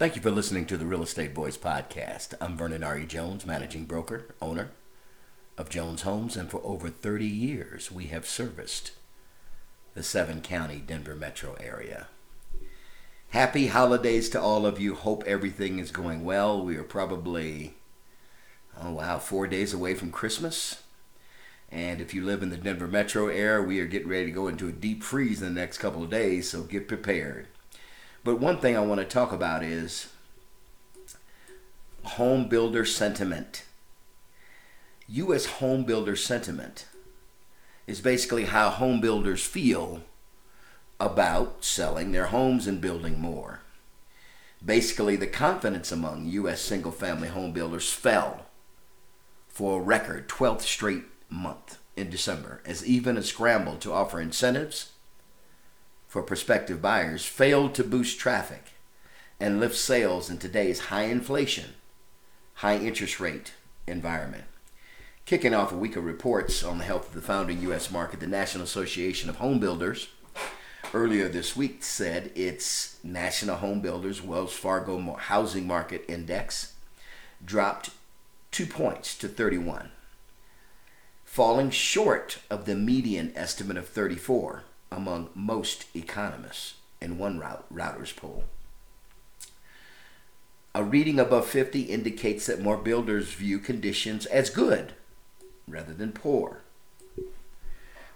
Thank you for listening to the Real Estate Voice podcast. I'm Vernon R.E. Jones, managing broker, owner of Jones Homes, and for over 30 years we have serviced the seven county Denver metro area. Happy holidays to all of you. Hope everything is going well. We are probably, oh wow, four days away from Christmas. And if you live in the Denver metro area, we are getting ready to go into a deep freeze in the next couple of days, so get prepared. But one thing I want to talk about is home builder sentiment. U.S. home builder sentiment is basically how home builders feel about selling their homes and building more. Basically, the confidence among U.S. single family home builders fell for a record 12th straight month in December as even a scramble to offer incentives for prospective buyers failed to boost traffic and lift sales in today's high inflation, high interest rate environment. Kicking off a week of reports on the health of the founding U.S. market, the National Association of Home Builders earlier this week said its National Home Builders Wells Fargo Housing Market Index dropped two points to 31, falling short of the median estimate of 34 among most economists in one Reuters poll. A reading above 50 indicates that more builders view conditions as good rather than poor.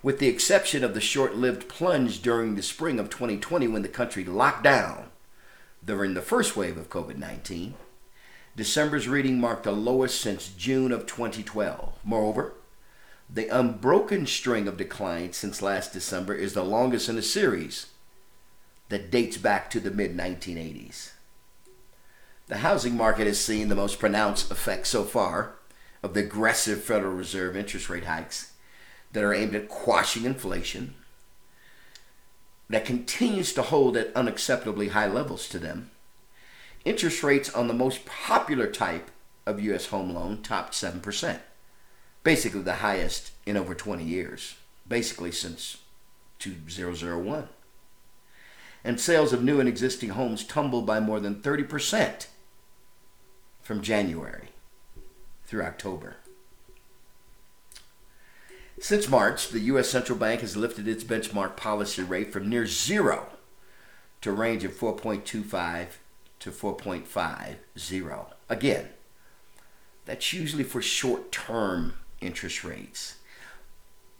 With the exception of the short lived plunge during the spring of 2020 when the country locked down during the first wave of COVID 19, December's reading marked the lowest since June of 2012. Moreover, the unbroken string of decline since last December is the longest in a series that dates back to the mid 1980s. The housing market has seen the most pronounced effect so far of the aggressive Federal Reserve interest rate hikes that are aimed at quashing inflation, that continues to hold at unacceptably high levels to them. Interest rates on the most popular type of U.S. home loan topped 7% basically the highest in over 20 years, basically since 2001. And sales of new and existing homes tumbled by more than 30% from January through October. Since March, the U.S. Central Bank has lifted its benchmark policy rate from near zero to a range of 4.25 to 4.50. Again, that's usually for short term interest rates.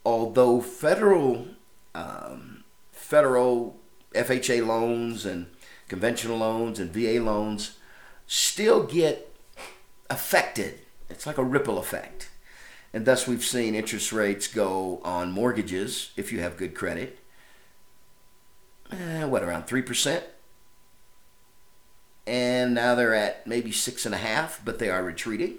Although federal um, federal FHA loans and conventional loans and VA loans still get affected. It's like a ripple effect. And thus, we've seen interest rates go on mortgages, if you have good credit, eh, what, around 3%? And now they're at maybe 6.5, but they are retreating.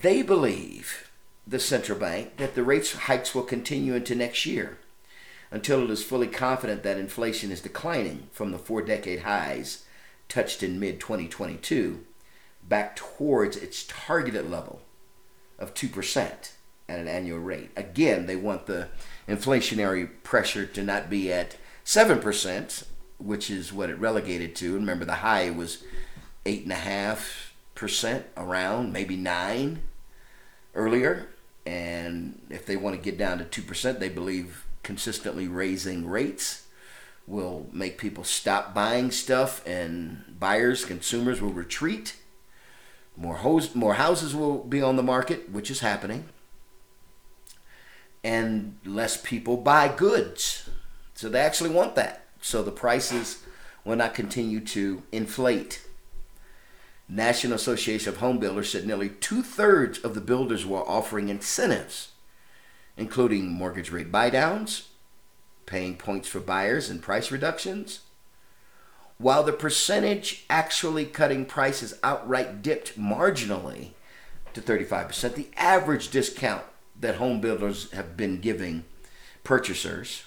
They believe, the central bank, that the rates hikes will continue into next year until it is fully confident that inflation is declining from the four decade highs touched in mid 2022 back towards its targeted level of 2% at an annual rate. Again, they want the inflationary pressure to not be at 7%, which is what it relegated to. Remember, the high was 8.5 percent around, maybe nine earlier. And if they want to get down to two percent, they believe consistently raising rates will make people stop buying stuff, and buyers, consumers will retreat. More hose, more houses will be on the market, which is happening, and less people buy goods. So they actually want that. So the prices will not continue to inflate. National Association of Home Builders said nearly two thirds of the builders were offering incentives, including mortgage rate buydowns, paying points for buyers, and price reductions. While the percentage actually cutting prices outright dipped marginally to 35%, the average discount that home builders have been giving purchasers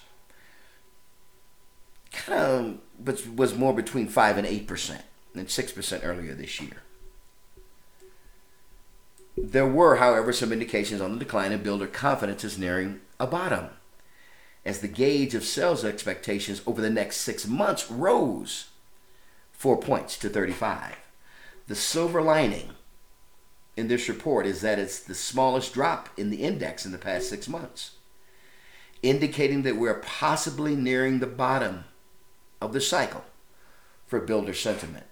kind of was more between 5 and 8% and 6% earlier this year. There were, however, some indications on the decline in builder confidence is nearing a bottom. as the gauge of sales expectations over the next six months rose four points to 35. The silver lining in this report is that it's the smallest drop in the index in the past six months, indicating that we're possibly nearing the bottom of the cycle for builder sentiment.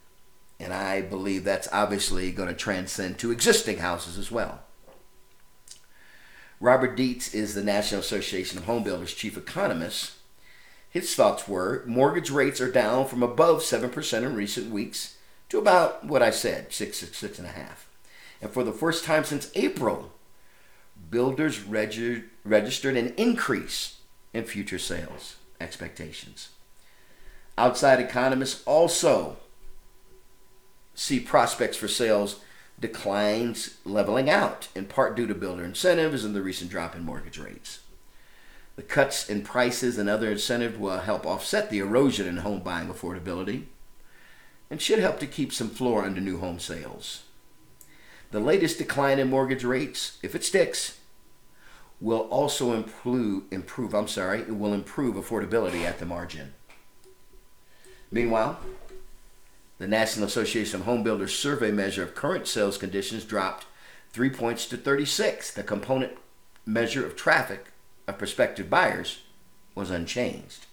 And I believe that's obviously going to transcend to existing houses as well. Robert Dietz is the National Association of Home Builders chief economist. His thoughts were mortgage rates are down from above 7% in recent weeks to about what I said, six, six, six and a half. And for the first time since April, builders regi- registered an increase in future sales expectations. Outside economists also see prospects for sales declines leveling out, in part due to builder incentives and the recent drop in mortgage rates. The cuts in prices and other incentives will help offset the erosion in home buying affordability and should help to keep some floor under new home sales. The latest decline in mortgage rates, if it sticks, will also improve, improve I'm sorry, it will improve affordability at the margin. Meanwhile, the National Association of Home Builders survey measure of current sales conditions dropped three points to 36. The component measure of traffic of prospective buyers was unchanged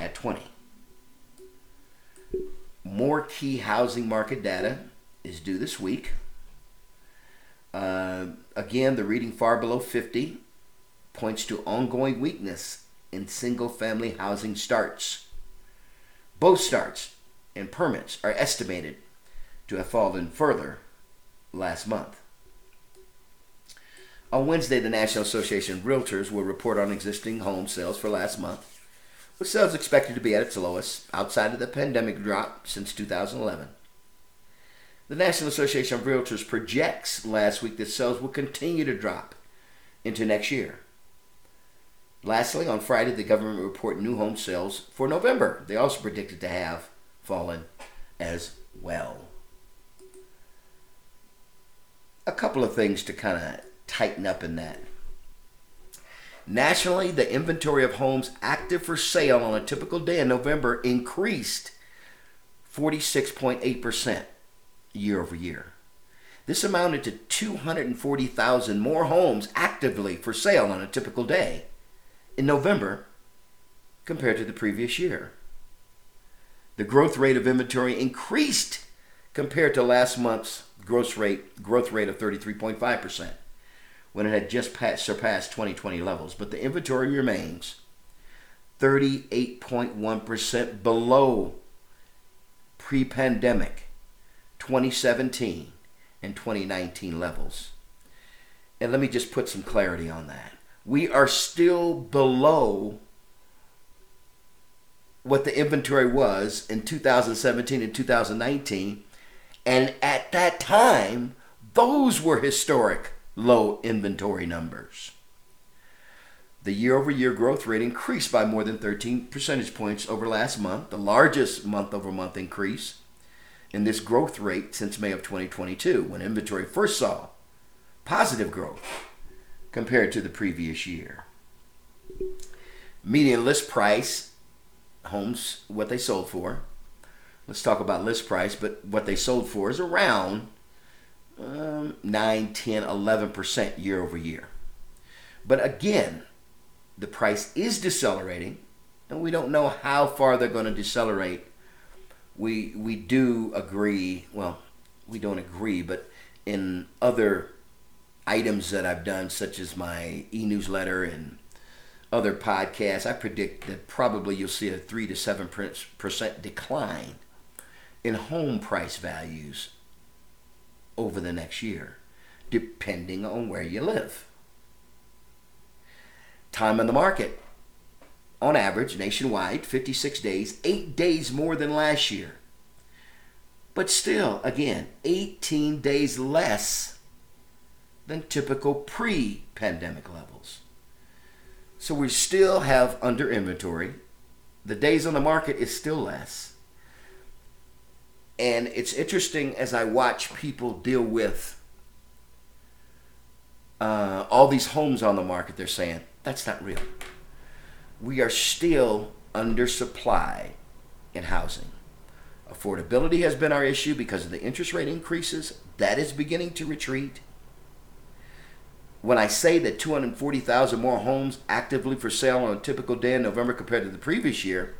at 20. More key housing market data is due this week. Uh, again, the reading far below 50 points to ongoing weakness in single family housing starts. Both starts and permits are estimated to have fallen further last month. On Wednesday, the National Association of Realtors will report on existing home sales for last month, with sales expected to be at its lowest outside of the pandemic drop since 2011. The National Association of Realtors projects last week that sales will continue to drop into next year. Lastly, on Friday, the government will report new home sales for November. They also predicted to have fallen as well. A couple of things to kind of tighten up in that. Nationally, the inventory of homes active for sale on a typical day in November increased 46.8% year over year. This amounted to 240,000 more homes actively for sale on a typical day in November compared to the previous year. The growth rate of inventory increased compared to last month's growth rate growth rate of 33.5% when it had just passed, surpassed 2020 levels, but the inventory remains 38.1% below pre-pandemic 2017 and 2019 levels. And let me just put some clarity on that. We are still below what the inventory was in 2017 and 2019. And at that time, those were historic low inventory numbers. The year over year growth rate increased by more than 13 percentage points over last month, the largest month over month increase in this growth rate since May of 2022, when inventory first saw positive growth compared to the previous year. Median list price homes what they sold for. Let's talk about list price, but what they sold for is around um, 9, 10, 11% year over year. But again, the price is decelerating, and we don't know how far they're going to decelerate. We, we do agree, well, we don't agree, but in other items that I've done, such as my e newsletter and other podcasts, I predict that probably you'll see a 3 to 7% decline in home price values over the next year, depending on where you live. Time on the market, on average, nationwide, 56 days, 8 days more than last year. But still, again, 18 days less than typical pre pandemic levels. So we still have under inventory. The days on the market is still less. And it's interesting as I watch people deal with uh, all these homes on the market, they're saying, that's not real. we are still undersupply in housing. Affordability has been our issue because of the interest rate increases. That is beginning to retreat. When I say that 240,000 more homes actively for sale on a typical day in November compared to the previous year,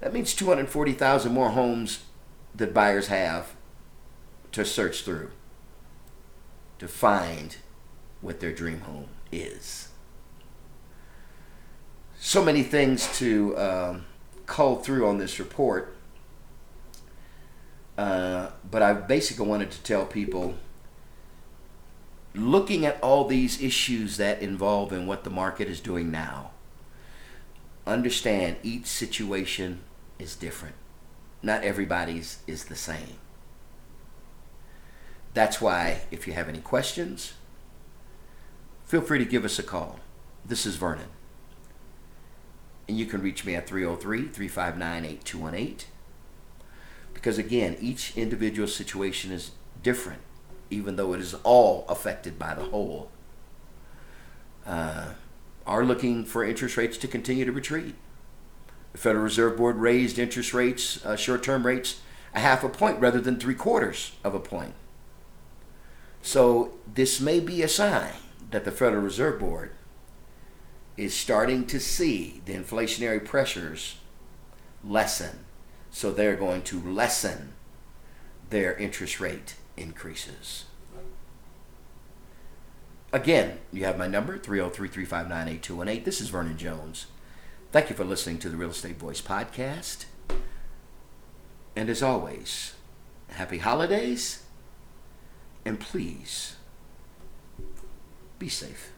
that means 240,000 more homes that buyers have to search through to find what their dream home is. So many things to um, cull through on this report. Uh, but I basically wanted to tell people looking at all these issues that involve in what the market is doing now, understand each situation is different. Not everybody's is the same. That's why, if you have any questions, feel free to give us a call. This is Vernon. And you can reach me at 303 359 8218. Because again, each individual situation is different, even though it is all affected by the whole. Uh, are looking for interest rates to continue to retreat. The Federal Reserve Board raised interest rates, uh, short term rates, a half a point rather than three quarters of a point. So this may be a sign that the Federal Reserve Board is starting to see the inflationary pressures lessen. So they're going to lessen their interest rate increases. Again, you have my number, 303 359 8218. This is Vernon Jones. Thank you for listening to the Real Estate Voice podcast. And as always, happy holidays and please be safe.